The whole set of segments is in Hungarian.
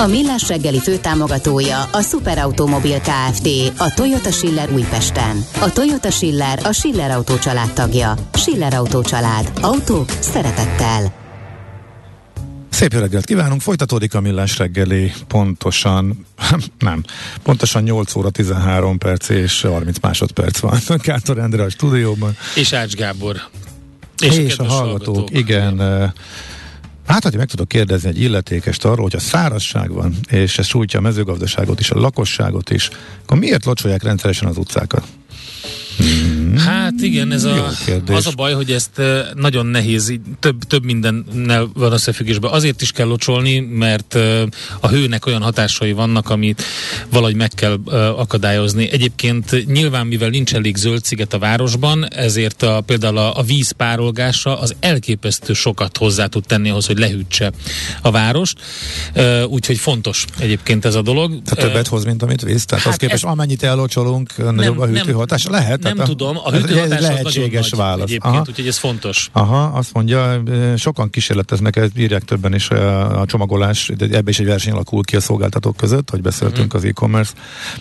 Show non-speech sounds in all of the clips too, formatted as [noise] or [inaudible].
A Millás reggeli főtámogatója a Superautomobil KFT, a Toyota Schiller Újpesten. A Toyota Schiller a Schiller Autó család tagja. Schiller Autó család. Autók szeretettel. Szép jó reggelt kívánunk, folytatódik a Millás reggeli pontosan, [laughs] nem, pontosan 8 óra 13 perc és 30 másodperc van. [laughs] Kártor Endre a stúdióban. És Ács Gábor. És, és a, a hallgatók, hallgatók, igen. Hát, hogy meg tudok kérdezni egy illetékest arról, hogy a szárazság van, és ez sújtja a mezőgazdaságot is, a lakosságot is, akkor miért locsolják rendszeresen az utcákat? Hmm. Hát igen, ez a, az a baj, hogy ezt nagyon nehéz, több, több mindennel van összefüggésben. Azért is kell locsolni, mert a hőnek olyan hatásai vannak, amit valahogy meg kell akadályozni. Egyébként nyilván, mivel nincs elég zöld sziget a városban, ezért a, például a, a víz párolgása az elképesztő sokat hozzá tud tenni ahhoz, hogy lehűtse a várost. Úgyhogy fontos egyébként ez a dolog. Tehát többet hoz, mint amit víz? Tehát hát az képest, ez... amennyit ellocsolunk, nagyobb a hűtő hatás. Lehet? Nem tehát tudom, a hűtőhatás lehetséges válasz. Egyébként, Aha. úgyhogy ez fontos. Aha, azt mondja, sokan kísérleteznek, ezt írják többen is a csomagolás, ebbe is egy verseny alakul ki a szolgáltatók között, hogy beszéltünk uh-huh. az e-commerce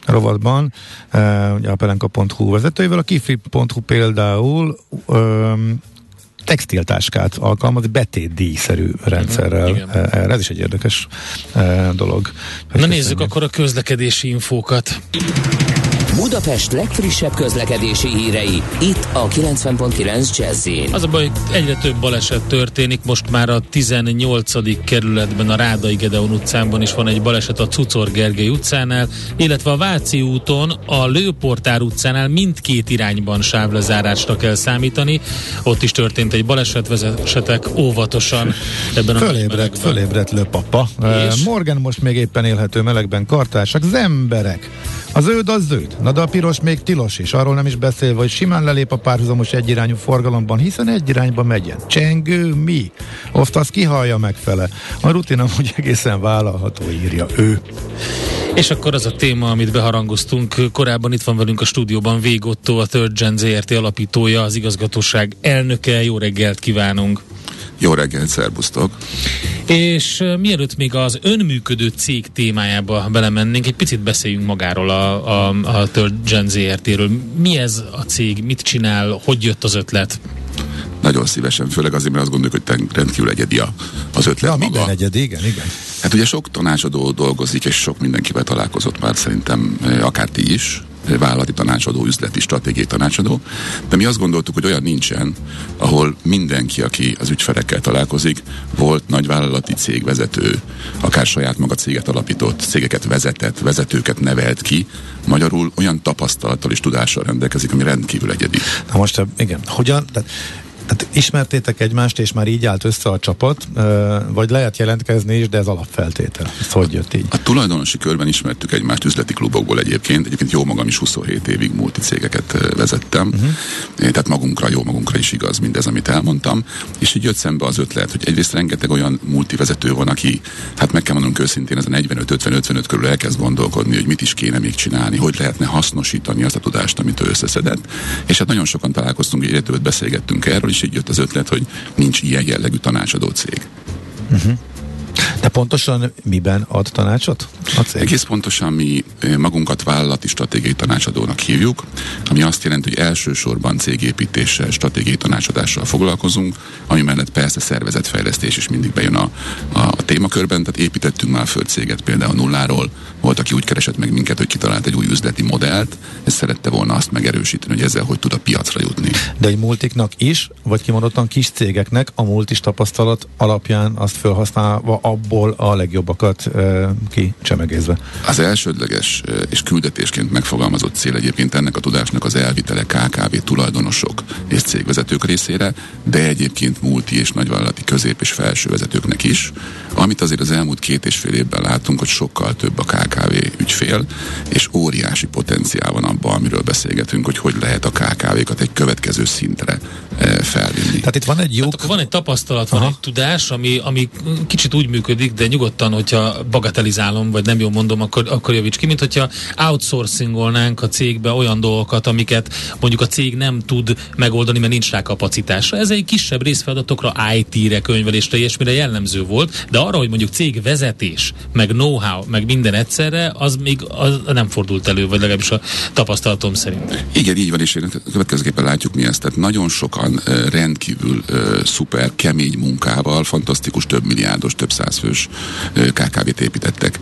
rovatban, ugye a pelenka.hu vezetőivel, a kifri.hu például um, textiltáskát alkalmaz betétdíjszerű rendszerrel. Uh-huh, Erre ez is egy érdekes uh, dolog. Na nézzük akkor a közlekedési infókat. Budapest legfrissebb közlekedési hírei, itt a 90.9 jazz Az a baj, hogy egyre több baleset történik, most már a 18. kerületben, a Rádai Gedeon utcánban is van egy baleset a Cucor Gergely utcánál, illetve a Váci úton, a Lőportár utcánál mindkét irányban sávlezárásra kell számítani. Ott is történt egy baleset, vezesetek óvatosan ebben a Fölébredt, fölébredt lőpapa. Morgan most még éppen élhető melegben kartársak, az emberek. Az zöld az zöld, na de a piros még tilos is, arról nem is beszélve, hogy simán lelép a párhuzamos egyirányú forgalomban, hiszen egy irányba megyen. Csengő mi? Oft az kihallja megfele. A rutin amúgy egészen vállalható, írja ő. És akkor az a téma, amit beharangoztunk, korábban itt van velünk a stúdióban Végotto, a Third Gen ZRT alapítója, az igazgatóság elnöke. Jó reggelt kívánunk! Jó reggelt, szervusztok! És mielőtt még az önműködő cég témájába belemennénk, egy picit beszéljünk magáról a, a, a Third Gen ZRT-ről. Mi ez a cég, mit csinál, hogy jött az ötlet? Nagyon szívesen, főleg azért, mert azt gondoljuk, hogy rendkívül egyedi az ötlet ja, maga. minden egyedi, igen, igen. Hát ugye sok tanácsadó dolgozik, és sok mindenkivel találkozott már szerintem, akár ti is, vállalati tanácsadó, üzleti stratégiai tanácsadó, de mi azt gondoltuk, hogy olyan nincsen, ahol mindenki, aki az ügyfelekkel találkozik, volt nagyvállalati cégvezető, akár saját maga céget alapított, cégeket vezetett, vezetőket nevelt ki, magyarul olyan tapasztalattal és tudással rendelkezik, ami rendkívül egyedi. Na most, igen, hogyan, tehát tehát ismertétek egymást, és már így állt össze a csapat, vagy lehet jelentkezni is, de ez alapfeltétel. Ez hogy jött így? A tulajdonosi körben ismertük egymást üzleti klubokból egyébként. Egyébként jó magam is 27 évig multicégeket vezettem. Uh-huh. Tehát magunkra, jó magunkra is igaz mindez, amit elmondtam. És így jött szembe az ötlet, hogy egyrészt rengeteg olyan multivezető van, aki, hát meg kell mondanunk őszintén, a 45-50-55 körül elkezd gondolkodni, hogy mit is kéne még csinálni, hogy lehetne hasznosítani azt a tudást, amit ő összeszedett. És hát nagyon sokan találkoztunk, illetve beszélgettünk erről, és így jött az ötlet, hogy nincs ilyen jellegű tanácsadó cég. Uh-huh. De pontosan miben ad tanácsot a cég? Egész pontosan mi magunkat vállalati stratégiai tanácsadónak hívjuk, ami azt jelenti, hogy elsősorban cégépítéssel, stratégiai tanácsadással foglalkozunk, ami mellett persze szervezetfejlesztés is mindig bejön a, a, a témakörben, tehát építettünk már föld céget például nulláról, volt, aki úgy keresett meg minket, hogy kitalált egy új üzleti modellt, és szerette volna azt megerősíteni, hogy ezzel hogy tud a piacra jutni. De egy multiknak is, vagy kimondottan kis cégeknek a multis tapasztalat alapján azt felhasználva abból a legjobbakat kicsemegézve. Az elsődleges és küldetésként megfogalmazott cél egyébként ennek a tudásnak az elvitele KKV tulajdonosok és cégvezetők részére, de egyébként multi és nagyvállalati közép és felső vezetőknek is, Amit azért az elmúlt két és fél évben látunk, hogy sokkal több a KKV ügyfél, és óriási potenciál van abban, amiről beszélgetünk, hogy hogy lehet a KKV-kat egy következő szintre felvinni. Tehát itt van egy jó... Tehát van egy tapasztalat, van Aha. egy tudás, ami, ami kicsit úgy működik, de nyugodtan, hogyha bagatelizálom, vagy nem jól mondom, akkor, akkor javíts ki, mint hogyha outsourcingolnánk a cégbe olyan dolgokat, amiket mondjuk a cég nem tud megoldani, mert nincs rá kapacitása. Ez egy kisebb részfeladatokra, IT-re, könyvelésre, ilyesmire jellemző volt, de arra, hogy mondjuk cég vezetés, meg know-how, meg minden egyszerre, az még az nem fordult elő, vagy legalábbis a tapasztalatom szerint. Igen, így van, és következőképpen látjuk mi ezt. Tehát nagyon sokan rendkívül szuper, kemény munkával, fantasztikus, több milliárdos, több százfős KKV-t építettek.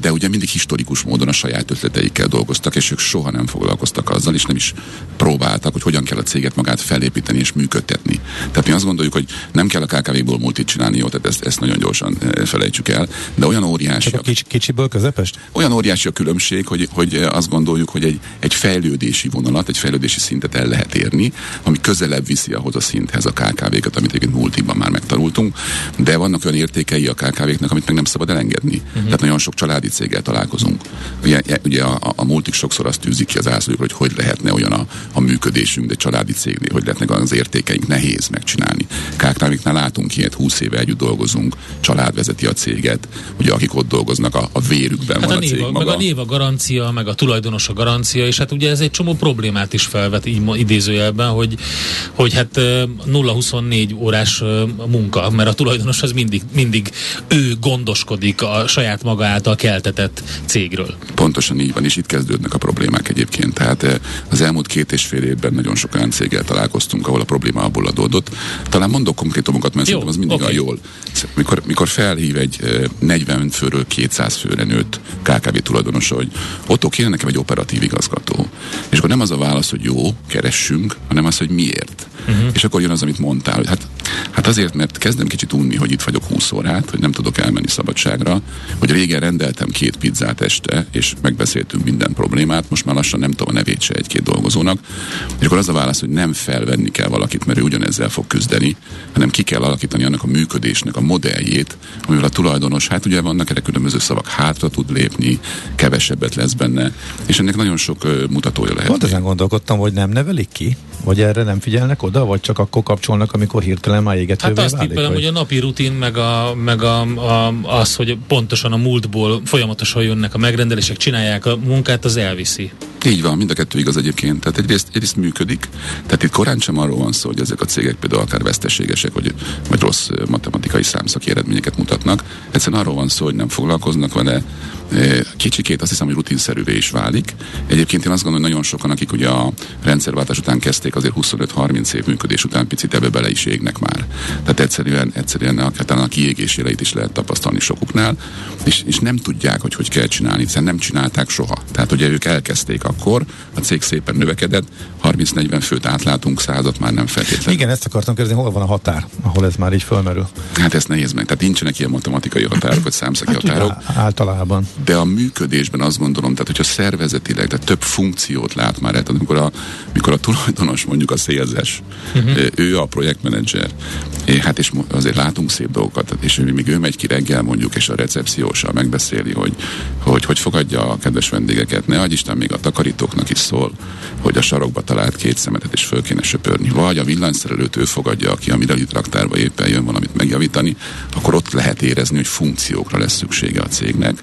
De ugye mindig historikus módon a saját ötleteikkel dolgoztak, és ők soha nem foglalkoztak azzal, és nem is próbáltak, hogy hogyan kell a céget magát felépíteni és működtetni. Tehát mi azt gondoljuk, hogy nem kell a KKV-ból multit csinálni, jó, tehát ezt, ezt nagyon gyorsan felejtsük el, de olyan óriási. a kicsi, kicsiből közepest? Olyan óriási a különbség, hogy, hogy azt gondoljuk, hogy egy, egy fejlődési vonalat, egy fejlődési szintet el lehet érni, ami közelebb viszi ahhoz a szinthez a KKV-kat, amit egyébként multiban már megtanultunk, de vannak olyan értékei a KKV-knek, amit meg nem szabad elengedni. Uh-huh. Tehát nagyon sok családi céggel találkozunk. Ugye, ugye a, a, a multik sokszor azt tűzik ki az ászlók, hogy hogy lehetne olyan a, a működésünk, de családi cégnél, hogy lehetnek az értékeink nehéz megcsinálni. KKV-knál látunk ilyet, 20 éve együtt dolgozunk, család vezeti a céget, ugye akik ott dolgoznak, a, a vérükben hát van a, a cég néva, maga. Meg a név a garancia, meg a tulajdonos a garancia, és hát ugye ez egy csomó problémát is felvet így idézőjelben, hogy, hogy hát 0-24 órás munka, mert a tulajdonos az mindig, mindig ő gondoskodik a saját maga által keltetett cégről. Pontosan így van, és itt kezdődnek a problémák egyébként. Tehát az elmúlt két és fél évben nagyon sok olyan céggel találkoztunk, ahol a probléma abból adódott. Talán mondok konkrétumokat, mert Jó, szerintem az mindig okay. a jól. Mikor, mikor felhív egy 40 főről 200 főre nőtt KKV tulajdonos, hogy ott kéne nekem egy operatív igazgató. És akkor nem az a válasz, hogy jó, keressünk, hanem az, hogy miért. it. Uh-huh. És akkor jön az, amit mondtál, hogy hát, hát azért, mert kezdem kicsit unni, hogy itt vagyok 20 órát, hogy nem tudok elmenni szabadságra, hogy régen rendeltem két pizzát este, és megbeszéltünk minden problémát, most már lassan nem tudom a nevét se egy-két dolgozónak. És akkor az a válasz, hogy nem felvenni kell valakit, mert ő ugyanezzel fog küzdeni, hanem ki kell alakítani annak a működésnek a modelljét, amivel a tulajdonos, hát ugye vannak erre különböző szavak, hátra tud lépni, kevesebbet lesz benne, és ennek nagyon sok mutatója lehet. Pont ezen gondolkodtam, hogy nem nevelik ki, vagy erre nem figyelnek oda, vagy csak akkor kapcsolnak, amikor hirtelen már égetővé Hát azt tippelem, hogy a napi rutin, meg, a, meg a, a, az, hogy pontosan a múltból folyamatosan jönnek a megrendelések, csinálják a munkát, az elviszi. Így van, mind a kettő igaz egyébként. Tehát egyrészt, egyrészt működik. Tehát itt korán sem arról van szó, hogy ezek a cégek például akár veszteségesek, vagy, vagy rossz matematikai számszaki eredményeket mutatnak. Egyszerűen arról van szó, hogy nem foglalkoznak vele. Kicsikét azt hiszem, hogy rutinszerűvé is válik. Egyébként én azt gondolom, hogy nagyon sokan, akik ugye a rendszerváltás után kezdték, azért 25-30 év működés után picit ebbe bele is égnek már. Tehát egyszerűen, egyszerűen a, a kiégés is lehet tapasztalni sokuknál, és, és nem tudják, hogy hogy kell csinálni, hiszen nem csinálták soha. Tehát ugye ők elkezdték akkor, a cég szépen növekedett, 30-40 főt átlátunk, százat már nem feltétlenül. Igen, ezt akartam kérdezni, hol van a határ, ahol ez már így fölmerül? Hát ezt nehéz meg. Tehát nincsenek ilyen matematikai határok, vagy számszaki hát, határok. Általában. De a működésben azt gondolom, tehát hogyha szervezetileg, tehát több funkciót lát már, tehát amikor a, amikor a tulajdonos mondjuk a szélzes, uh-huh. ő a projektmenedzser, hát és azért látunk szép dolgokat, és még ő megy ki reggel mondjuk, és a recepciósal megbeszéli, hogy hogy, hogy fogadja a kedves vendégeket, ne Isten még a takarítóknak is szól, hogy a sarokba talált két szemetet is föl kéne söpörni, vagy a villanyszerelőt ő fogadja, aki a Mirali traktárba éppen jön valamit megjavítani, akkor ott lehet érezni, hogy funkciókra lesz szüksége a cégnek,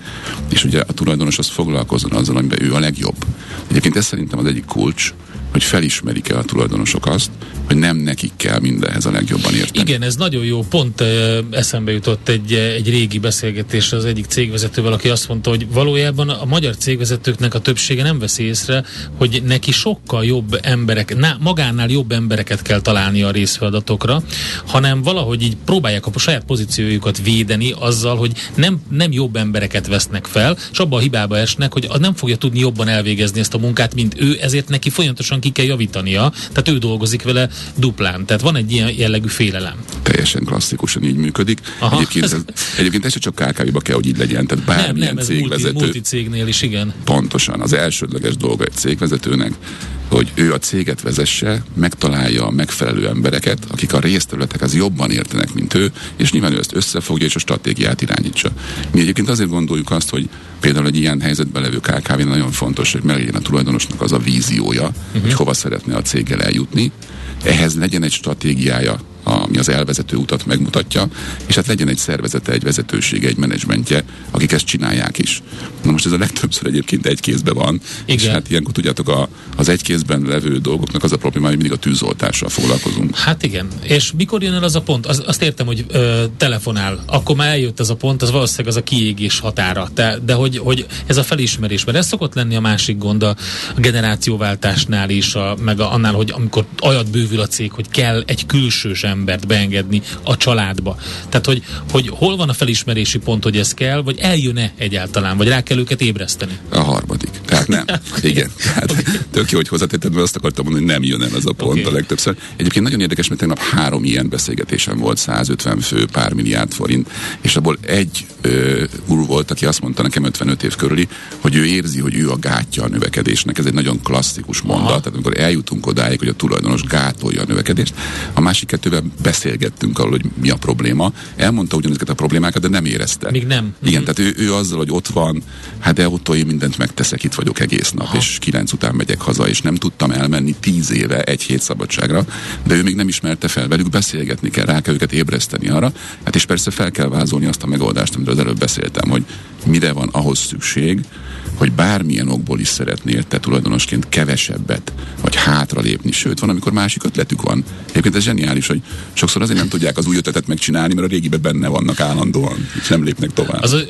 és ugye a tulajdonos az foglalkozzon azzal, amiben ő a legjobb. Egyébként ez szerintem az egyik kulcs, hogy felismerik-e a tulajdonosok azt, hogy nem nekik kell mindenhez a legjobban érteni. Igen, ez nagyon jó. Pont uh, eszembe jutott egy, egy régi beszélgetés az egyik cégvezetővel, aki azt mondta, hogy valójában a magyar cégvezetőknek a többsége nem veszi észre, hogy neki sokkal jobb emberek, ná, magánál jobb embereket kell találni a részfeladatokra, hanem valahogy így próbálják a saját pozíciójukat védeni azzal, hogy nem, nem jobb embereket vesznek fel, és abban a hibába esnek, hogy az nem fogja tudni jobban elvégezni ezt a munkát, mint ő, ezért neki folyamatosan ki kell javítania, tehát ő dolgozik vele duplán. Tehát van egy ilyen jellegű félelem. Teljesen klasszikusan így működik. Aha, egyébként, ez, egyébként ez csak KKV-ba kell, hogy így legyen, tehát bármilyen nem, nem, cégvezető. Multi, multi cégnél is, igen. Pontosan. Az elsődleges dolga egy cégvezetőnek, hogy ő a céget vezesse, megtalálja a megfelelő embereket, akik a részterületekhez jobban értenek, mint ő, és nyilván ő ezt összefogja, és a stratégiát irányítsa. Mi egyébként azért gondoljuk azt, hogy például egy ilyen helyzetben levő kkv nagyon fontos, hogy meglegyen a tulajdonosnak az a víziója, uh-huh. hogy hova szeretne a céggel eljutni, ehhez legyen egy stratégiája, ami az elvezető utat megmutatja, és hát legyen egy szervezete, egy vezetősége, egy menedzsmentje, akik ezt csinálják is. Na most ez a legtöbbször egyébként egy kézben van, Igen. és hát ilyenkor tudjátok, a, az egy kézben levő dolgoknak az a probléma, hogy mindig a tűzoltással foglalkozunk. Hát igen, és mikor jön el az a pont? Az, azt értem, hogy ö, telefonál, akkor már eljött ez a pont, az valószínűleg az a kiégés határa, de, de hogy, hogy ez a felismerés, mert ez szokott lenni a másik gond a, generációváltásnál is, a, meg a, annál, hogy amikor olyat bővül a cég, hogy kell egy külsős embert beengedni a családba. Tehát, hogy, hogy hol van a felismerési pont, hogy ez kell, vagy eljön-e egyáltalán, vagy rá kell őket ébreszteni? A harmadik. Tehát nem. [laughs] Igen. Tehát okay. tök jó, hogy hozzátetted, mert azt akartam mondani, hogy nem jön el az a pont okay. a legtöbbször. Egyébként nagyon érdekes, mert tegnap három ilyen beszélgetésem volt, 150 fő, pár milliárd forint, és abból egy ö, úr volt, aki azt mondta nekem 55 év körüli, hogy ő érzi, hogy ő a gátja a növekedésnek. Ez egy nagyon klasszikus mondat. Aha. Tehát amikor eljutunk odáig, hogy a tulajdonos gátolja a növekedést, a másik kettővel beszélgettünk arról, hogy mi a probléma. Elmondta ugyanezeket a problémákat, de nem érezte. Még nem. Igen, mm-hmm. tehát ő, ő azzal, hogy ott van, hát de ott én mindent megteszek, itt vagyok egész nap, Aha. és kilenc után megyek haza, és nem tudtam elmenni tíz éve egy hét szabadságra, de ő még nem ismerte fel velük, beszélgetni kell, rá kell őket ébreszteni arra, hát és persze fel kell vázolni azt a megoldást, amiről az előbb beszéltem, hogy mire van ahhoz szükség, hogy bármilyen okból is szeretnél te tulajdonosként kevesebbet, vagy hátralépni, sőt, van, amikor másik ötletük van. Egyébként ez zseniális, hogy sokszor azért nem tudják az új ötletet megcsinálni, mert a régibe benne vannak állandóan, és nem lépnek tovább. Az,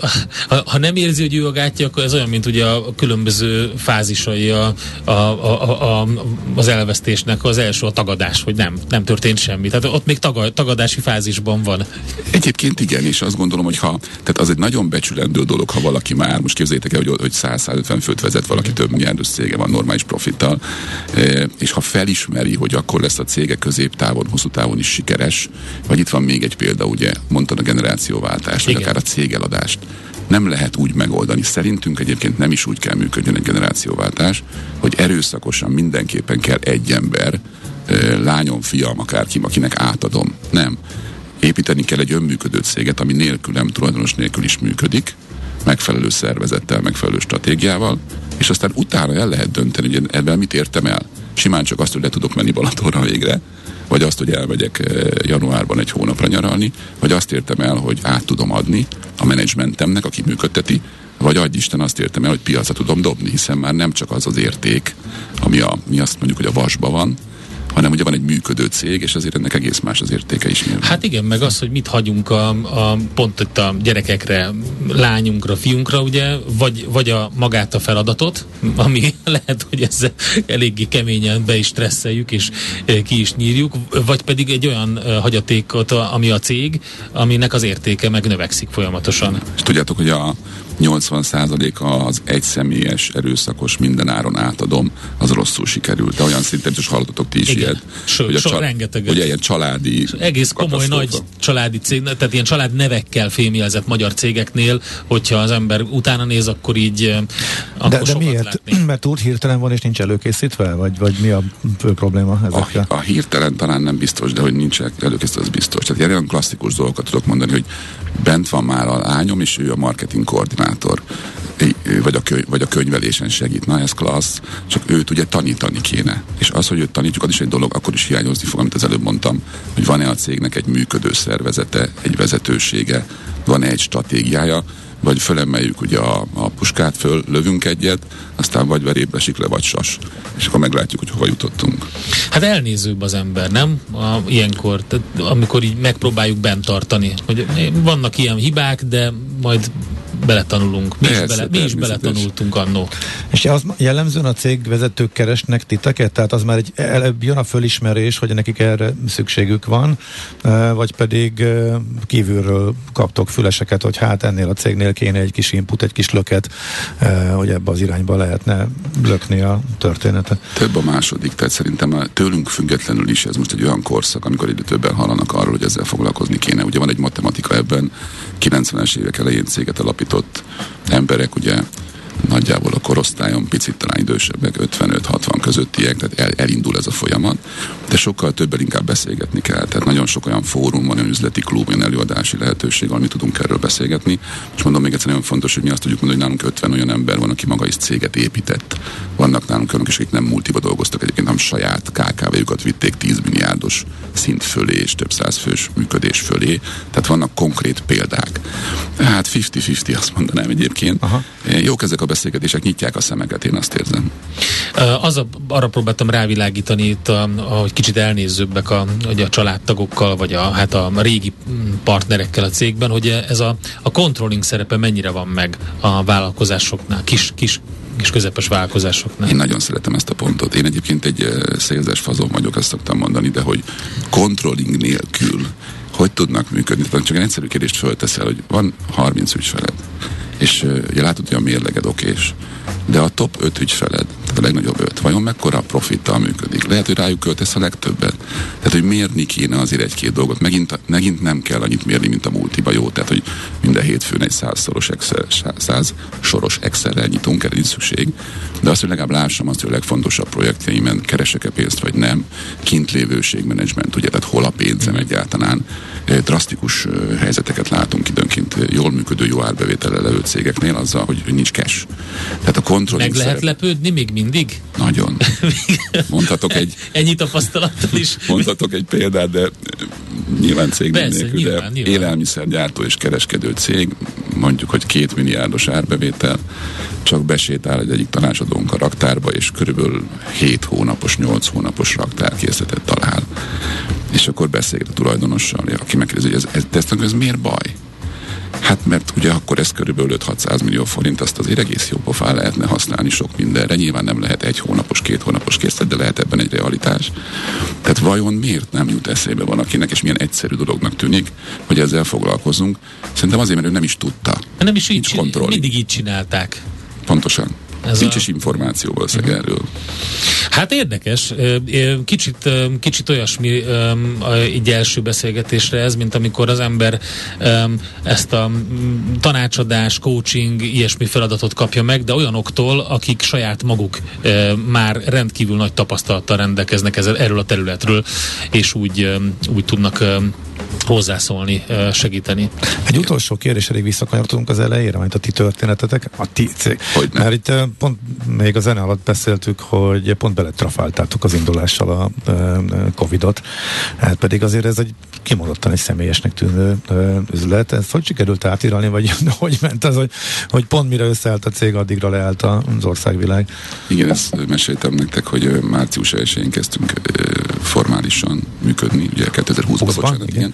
ha, ha nem érzi, hogy ő a gátja, akkor ez olyan, mint ugye a különböző fázisai a, a, a, a, az elvesztésnek. Az első a tagadás, hogy nem, nem történt semmi. Tehát ott még taga, tagadási fázisban van. Egyébként igen, és azt gondolom, hogy ha, tehát az egy nagyon becsülendő dolog, ha valaki már, most képzeljétek el, hogy, hogy 100-150 főt vezet valaki, több milliárdos cége van normális profittal, e, és ha felismeri, hogy akkor lesz a cége középtávon, hosszú távon is sikeres, vagy itt van még egy példa, ugye mondtad a generációváltást, vagy akár a cégeladást, nem lehet úgy megoldani. Szerintünk egyébként nem is úgy kell működjön egy generációváltás, hogy erőszakosan mindenképpen kell egy ember, e, lányom, fiam, akárki, akinek átadom. Nem. Építeni kell egy önműködő céget, ami nélkülem, tulajdonos nélkül is működik, megfelelő szervezettel, megfelelő stratégiával, és aztán utána el lehet dönteni, hogy ebben mit értem el. Simán csak azt, hogy le tudok menni Balatonra végre, vagy azt, hogy elmegyek eh, januárban egy hónapra nyaralni, vagy azt értem el, hogy át tudom adni a menedzsmentemnek, aki működteti, vagy adj Isten azt értem el, hogy piacra tudom dobni, hiszen már nem csak az az érték, ami a, mi azt mondjuk, hogy a vasba van, hanem ugye van egy működő cég, és azért ennek egész más az értéke is nyilván. Hát igen, meg az, hogy mit hagyunk a, a pont itt a gyerekekre, lányunkra, fiunkra, ugye, vagy, vagy a magát a feladatot, ami [laughs] lehet, hogy ezzel eléggé keményen be is stresszeljük, és e, ki is nyírjuk, vagy pedig egy olyan e, hagyatékot, ami a cég, aminek az értéke meg növekszik folyamatosan. És tudjátok, hogy a 80%-a az egyszemélyes, erőszakos, mindenáron átadom, az rosszul sikerült. De olyan szinten, hogy hallottatok ti is Igen. ilyet. So, hogy, a so, csa- rengeteg. hogy ilyen családi so, Egész komoly nagy családi cég, tehát ilyen család nevekkel fémjelzett magyar cégeknél, hogyha az ember utána néz, akkor így akkor De, de miért? Látni. [clears throat] Mert túl hirtelen van és nincs előkészítve? Vagy, vagy mi a fő probléma ezekkel? A, a hirtelen talán nem biztos, de hogy nincs előkészítve, az biztos. Tehát ilyen klasszikus dolgokat tudok mondani, hogy bent van már a lányom, és ő a marketing koordinátor vagy a, könyv, vagy a könyvelésen segít. Na, ez klassz, csak őt ugye tanítani kéne. És az, hogy őt tanítjuk, az is egy dolog, akkor is hiányozni fog, amit az előbb mondtam, hogy van-e a cégnek egy működő szervezete, egy vezetősége, van-e egy stratégiája, vagy fölemeljük ugye a, a puskát, föl lövünk egyet, aztán vagy verébe esik le, vagy sas. És akkor meglátjuk, hogy hova jutottunk. Hát elnézőbb az ember, nem? A, ilyenkor, tehát, amikor így megpróbáljuk bent tartani, hogy vannak ilyen hibák, de majd beletanulunk. Mi Persze, is, bele, mi is beletanultunk annó. És az jellemzően a cégvezetők keresnek titeket? Tehát az már egy, előbb jön a fölismerés, hogy nekik erre szükségük van, vagy pedig kívülről kaptok füleseket, hogy hát ennél a cégnél kéne egy kis input, egy kis löket, hogy ebbe az irányba lehetne lökni a történetet. Több a második, tehát szerintem tőlünk függetlenül is ez most egy olyan korszak, amikor egyre többen hallanak arról, hogy ezzel foglalkozni kéne. Ugye van egy matematika ebben, 90-es évek elején céget alapított emberek, ugye nagyjából a korosztályon, picit talán idősebbek, 55-60 közöttiek, tehát el, elindul ez a folyamat, de sokkal többel inkább beszélgetni kell. Tehát nagyon sok olyan fórum van, olyan üzleti klub, olyan előadási lehetőség, amit tudunk erről beszélgetni. És mondom még egyszer nagyon fontos, hogy mi azt tudjuk mondani, hogy nálunk 50 olyan ember van, aki maga is céget épített. Vannak nálunk olyanok is, akik nem multiba dolgoztak egyébként, hanem saját KKV-jukat vitték 10 milliárdos szint fölé és több száz fős működés fölé. Tehát vannak konkrét példák. Hát 50-50 azt mondanám egyébként. Aha. Jók ezek a beszélgetések, nyitják a szemeket, én azt érzem. Az a, arra próbáltam rávilágítani itt, a, hogy kicsit elnézőbbek a, hogy a családtagokkal, vagy a, hát a régi partnerekkel a cégben, hogy ez a, a controlling szerepe mennyire van meg a vállalkozásoknál, kis, kis és közepes vállalkozásoknál. Én nagyon szeretem ezt a pontot. Én egyébként egy szélzes fazon vagyok, azt szoktam mondani, de hogy controlling nélkül hogy tudnak működni? Tehát csak egy egyszerű kérdést fölteszel, hogy van 30 ügyfeled, és ugye látod, hogy a mérleged okés, de a top 5 ügyfeled, tehát a legnagyobb 5, vajon mekkora profittal működik? Lehet, hogy rájuk költesz a legtöbbet. Tehát, hogy mérni kéne azért egy-két dolgot. Megint, megint nem kell annyit mérni, mint a multiba, jó? Tehát, hogy minden hétfőn egy százszoros Excel, száz soros Excelrel nyitunk, erre nincs szükség. De azt, hogy legalább lássam azt, hogy a legfontosabb projektjeimen keresek-e pénzt, vagy nem. Kint lévőségmenedzsment, ugye, tehát hol a pénzem egyáltalán. Drasztikus helyzeteket látunk időnként jól működő, jó árbevétellel levő cégeknél azzal, hogy nincs cash. Tehát a kontroll. Meg lehet szerep... lepődni még mindig? Nagyon. [laughs] Mondhatok egy... Ennyi tapasztalattal is. [laughs] Mondhatok egy példát, de nyilván cég Persze, nélkül, nyilván, de nyilván. élelmiszergyártó és kereskedő cég, mondjuk, hogy két milliárdos árbevétel, csak besétál egy egyik tanácsadónk a raktárba, és körülbelül 7 hónapos, 8 hónapos raktárkészletet talál. És akkor beszélget a tulajdonossal, aki megkérdezi, hogy ez, ez, ez, ez miért baj? Hát mert ugye akkor ez körülbelül 5-600 millió forint, azt azért egész jó pofán lehetne használni sok mindenre. Nyilván nem lehet egy hónapos, két hónapos készlet, de lehet ebben egy realitás. Tehát vajon miért nem jut eszébe van akinek, és milyen egyszerű dolognak tűnik, hogy ezzel foglalkozunk? Szerintem azért, mert ő nem is tudta. Nem is így, mindig így csinálták. Pontosan. Ez Nincs a... is információ valószínűleg uh-huh. erről. Hát érdekes, kicsit, kicsit olyasmi egy első beszélgetésre ez, mint amikor az ember ezt a tanácsadás, coaching, ilyesmi feladatot kapja meg, de olyanoktól, akik saját maguk már rendkívül nagy tapasztalattal rendelkeznek ezzel, erről a területről, és úgy, úgy tudnak hozzászólni, segíteni. Egy utolsó kérdés, elég visszakanyarodtunk az elejére, majd a ti történetetek. A ti cég. Mert itt pont még a zene alatt beszéltük, hogy pont beletrafáltátok az indulással a Covid-ot. Hát pedig azért ez egy kimondottan egy személyesnek tűnő üzlet. Ez hogy sikerült átírani, vagy [laughs] hogy ment az, hogy, hogy pont mire összeállt a cég, addigra leállt az országvilág? Igen, ezt meséltem nektek, hogy március 1-én kezdtünk formálisan működni, ugye 2020-ban, bocsánat, igen. igen.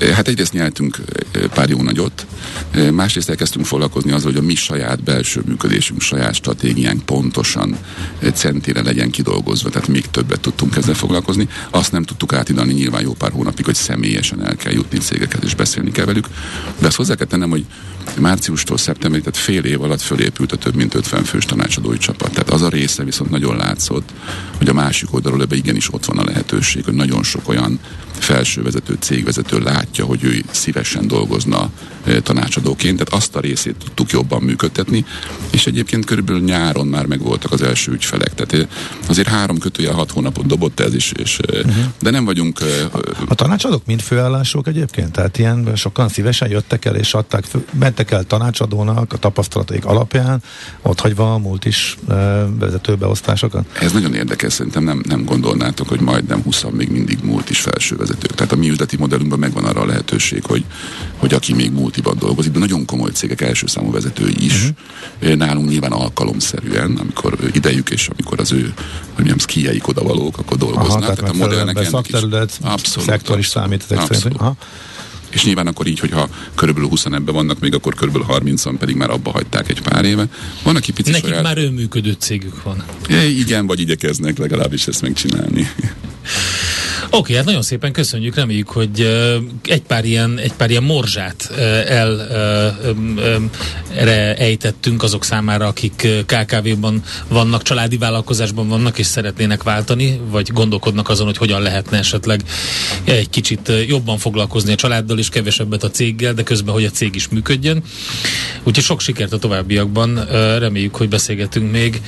Hát egyrészt nyertünk pár jó nagyot, másrészt elkezdtünk foglalkozni azzal, hogy a mi saját belső működésünk, saját stratégiánk pontosan centére legyen kidolgozva, tehát még többet tudtunk ezzel foglalkozni. Azt nem tudtuk átidani nyilván jó pár hónapig, hogy személyesen el kell jutni cégeket és beszélni kell velük. De azt hozzá kell tennem, hogy márciustól szeptemberig, tehát fél év alatt fölépült a több mint 50 fős tanácsadói csapat. Tehát az a része viszont nagyon látszott, hogy a másik oldalról ebbe igenis ott van a lehetőség, hogy nagyon sok olyan felsővezető, cégvezető látja, hogy ő szívesen dolgozna tanácsadóként, tehát azt a részét tudtuk jobban működtetni, és egyébként körülbelül nyáron már megvoltak az első ügyfelek, tehát azért három kötője hat hónapot dobott ez is, és, uh-huh. de nem vagyunk... A tanácsadók mind főállások egyébként? Tehát ilyen sokan szívesen jöttek el és adták, mentek el tanácsadónak a tapasztalataik alapján, ott hagyva a múlt is vezetőbeosztásokat? Ez nagyon érdekes, szerintem nem, nem gondolnátok, hogy majdnem 20 még mindig múlt is felső vezetők. Tehát a mi üzleti modellünkben megvan arra a lehetőség, hogy, hogy aki még multiban dolgozik, de nagyon komoly cégek első számú vezetői is. Uh-huh. Nálunk nyilván alkalomszerűen, amikor idejük és amikor az ő, hogy mondjam, szkíjeik odavalók, akkor dolgoznak. Aha, tehát, tehát a modellnek szakterület, abszolút, szektor is számít ezek szerint. És nyilván akkor így, hogyha körülbelül 20 ebben vannak, még akkor körülbelül 30-an pedig már abba hagyták egy pár éve. Van, aki picit Nekik saját... már önműködő cégük van. É, igen, vagy igyekeznek legalábbis ezt megcsinálni. Okay, hát nagyon szépen köszönjük, reméljük, hogy egy pár ilyen, egy pár ilyen morzsát el erre ejtettünk azok számára, akik KKV-ban vannak, családi vállalkozásban vannak, és szeretnének váltani, vagy gondolkodnak azon, hogy hogyan lehetne esetleg egy kicsit jobban foglalkozni a családdal, és kevesebbet a céggel, de közben, hogy a cég is működjön. Úgyhogy sok sikert a továbbiakban, reméljük, hogy beszélgetünk még.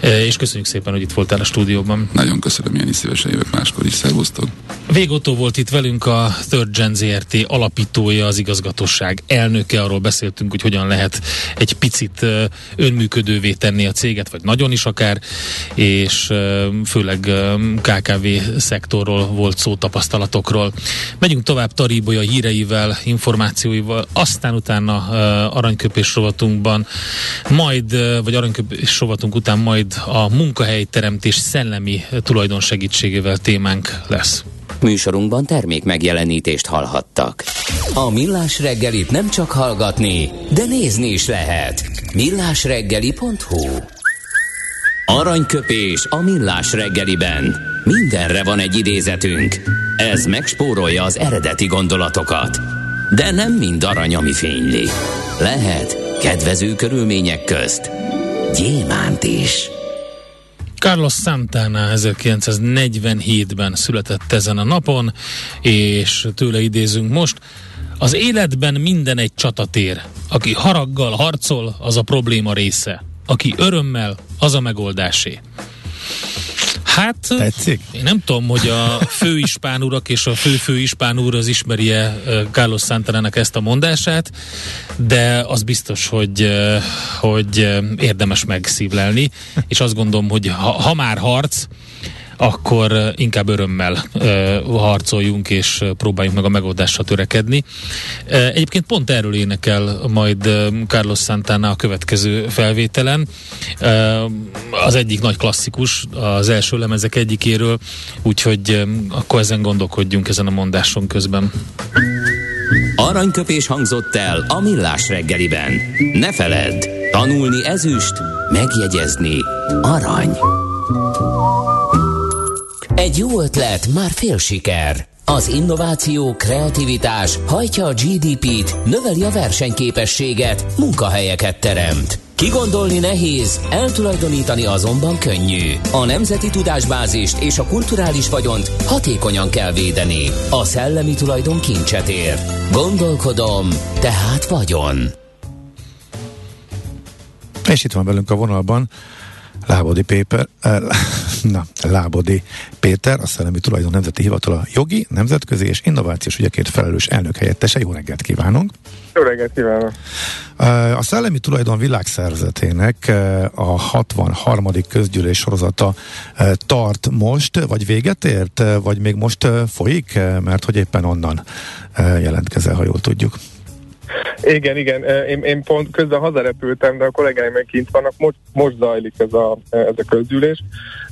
Eh, és köszönjük szépen, hogy itt voltál a stúdióban. Nagyon köszönöm, én is szívesen jövök máskor is. Szervusztok! Végotó volt itt velünk a Third Gen ZRT alapítója, az igazgatóság elnöke, arról beszéltünk, hogy hogyan lehet egy picit eh, önműködővé tenni a céget, vagy nagyon is akár, és eh, főleg KKV szektorról volt szó tapasztalatokról. Megyünk tovább Taríbolya híreivel, információival, aztán utána aranyköpés rovatunkban, majd, vagy aranyköpés rovatunk után majd a munkahelyteremtés szellemi tulajdon segítségével témánk lesz. Műsorunkban termék megjelenítést hallhattak. A Millás reggelit nem csak hallgatni, de nézni is lehet. millásreggeli.hu Aranyköpés a Millás reggeliben. Mindenre van egy idézetünk. Ez megspórolja az eredeti gondolatokat. De nem mind arany, ami fényli. Lehet kedvező körülmények közt gyémánt is. Carlos Santana 1947-ben született ezen a napon, és tőle idézünk most. Az életben minden egy csatatér. Aki haraggal harcol, az a probléma része. Aki örömmel, az a megoldásé. Hát, Tetszik? én nem tudom, hogy a főispán urak és a fő-fő ispán úr az ismerje Carlos Santanának ezt a mondását, de az biztos, hogy, hogy érdemes megszívlelni, és azt gondolom, hogy ha, ha már harc, akkor inkább örömmel harcoljunk és próbáljunk meg a megoldásra törekedni. Egyébként pont erről énekel majd Carlos Santana a következő felvételen. Az egyik nagy klasszikus, az első lemezek egyikéről, úgyhogy akkor ezen gondolkodjunk ezen a mondáson közben. Aranyköpés hangzott el a millás reggeliben. Ne feledd, tanulni ezüst, megjegyezni arany. Egy jó ötlet, már fél siker. Az innováció, kreativitás hajtja a GDP-t, növeli a versenyképességet, munkahelyeket teremt. Kigondolni nehéz, eltulajdonítani azonban könnyű. A nemzeti tudásbázist és a kulturális vagyont hatékonyan kell védeni. A szellemi tulajdon kincset ér. Gondolkodom, tehát vagyon. És itt van velünk a vonalban Lábodi Péper, eh, na, Lábodi Péter, a Szellemi Tulajdon Nemzeti Hivatala jogi, nemzetközi és innovációs ügyekért felelős elnök helyettese. Jó reggelt kívánunk! Jó reggelt kívánok! Eh, a Szellemi Tulajdon Világszervezetének eh, a 63. közgyűlés sorozata eh, tart most, vagy véget ért, vagy még most folyik, mert hogy éppen onnan jelentkezel, ha jól tudjuk. Igen, igen. Én, én pont közben hazarepültem, de a kollégáim meg kint vannak. Most, most zajlik ez a, ez a közgyűlés.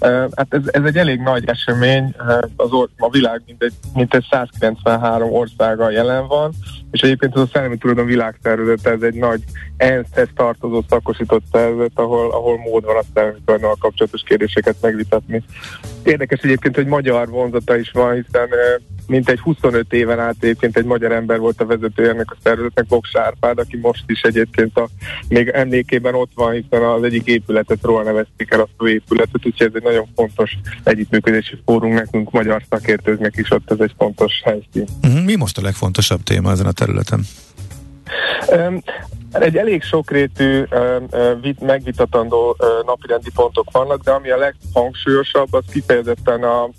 Hát ez, ez egy elég nagy esemény. Az or, a világ mintegy, mintegy 193 országa jelen van, és egyébként ez a Szellemi Tulajdon Világszervezet, ez egy nagy ENSZ-hez tartozó szakosított szervezet, ahol, ahol mód van a szellemi tulajdonnal kapcsolatos kérdéseket megvitatni. Érdekes egyébként, hogy magyar vonzata is van, hiszen mint egy 25 éven át egyébként egy magyar ember volt a vezető ennek a szervezetnek, Boks Árpád, aki most is egyébként a, még emlékében ott van, hiszen az egyik épületet róla nevezték el azt a épületet, úgyhogy ez egy nagyon fontos együttműködési fórum nekünk, magyar szakértőknek is ott ez egy fontos helyszín. Mhm, mi most a legfontosabb téma ezen a területen? Egy elég sokrétű megvitatandó napirendi pontok vannak, de ami a leghangsúlyosabb, az kifejezetten a, a,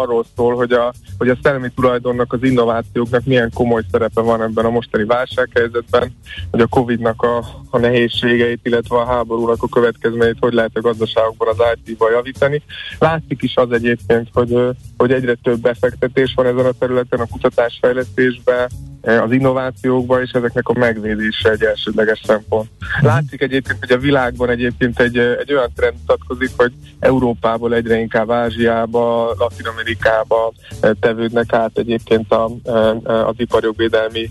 arról szól, hogy a, hogy a szellemi tulajdonnak, az innovációknak milyen komoly szerepe van ebben a mostani válsághelyzetben, hogy a Covid-nak a, a nehézségeit, illetve a háborúnak a következményeit hogy lehet a gazdaságokban az IT-ba javítani. Látszik is az egyébként, hogy, hogy egyre több befektetés van ezen a területen, a kutatásfejlesztésben, az innovációkba, és ezeknek a megvédése egy elsődleges szempont. Mhm. Látszik egyébként, hogy a világban egyébként egy, egy olyan trend mutatkozik, hogy Európából egyre inkább Ázsiába, Latin Amerikába tevődnek át egyébként a, az iparjogvédelmi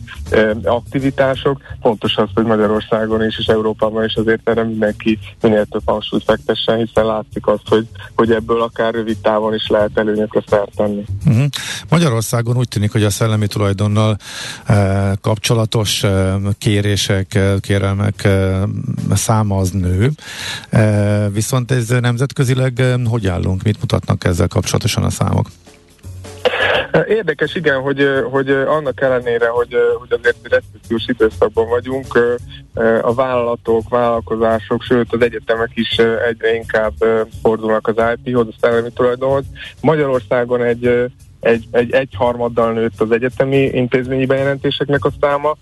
aktivitások. Fontos az, hogy Magyarországon is és Európában is azért erre mindenki minél több hangsúlyt fektessen, hiszen látszik azt, hogy, hogy ebből akár rövid távon is lehet előnyökre szert tenni. Uh-huh. Magyarországon úgy tűnik, hogy a szellemi tulajdonnal kapcsolatos kérések, kérelmek száma az nő, viszont ez nemzetközileg hogy állunk, mit mutatnak ezzel kapcsolatosan a számok? Érdekes, igen, hogy, hogy annak ellenére, hogy, hogy azért recessziós időszakban vagyunk, a vállalatok, vállalkozások, sőt az egyetemek is egyre inkább fordulnak az IP-hoz, a szellemi tulajdonhoz. Magyarországon egy egy, egy egyharmaddal nőtt az egyetemi intézményi bejelentéseknek a száma,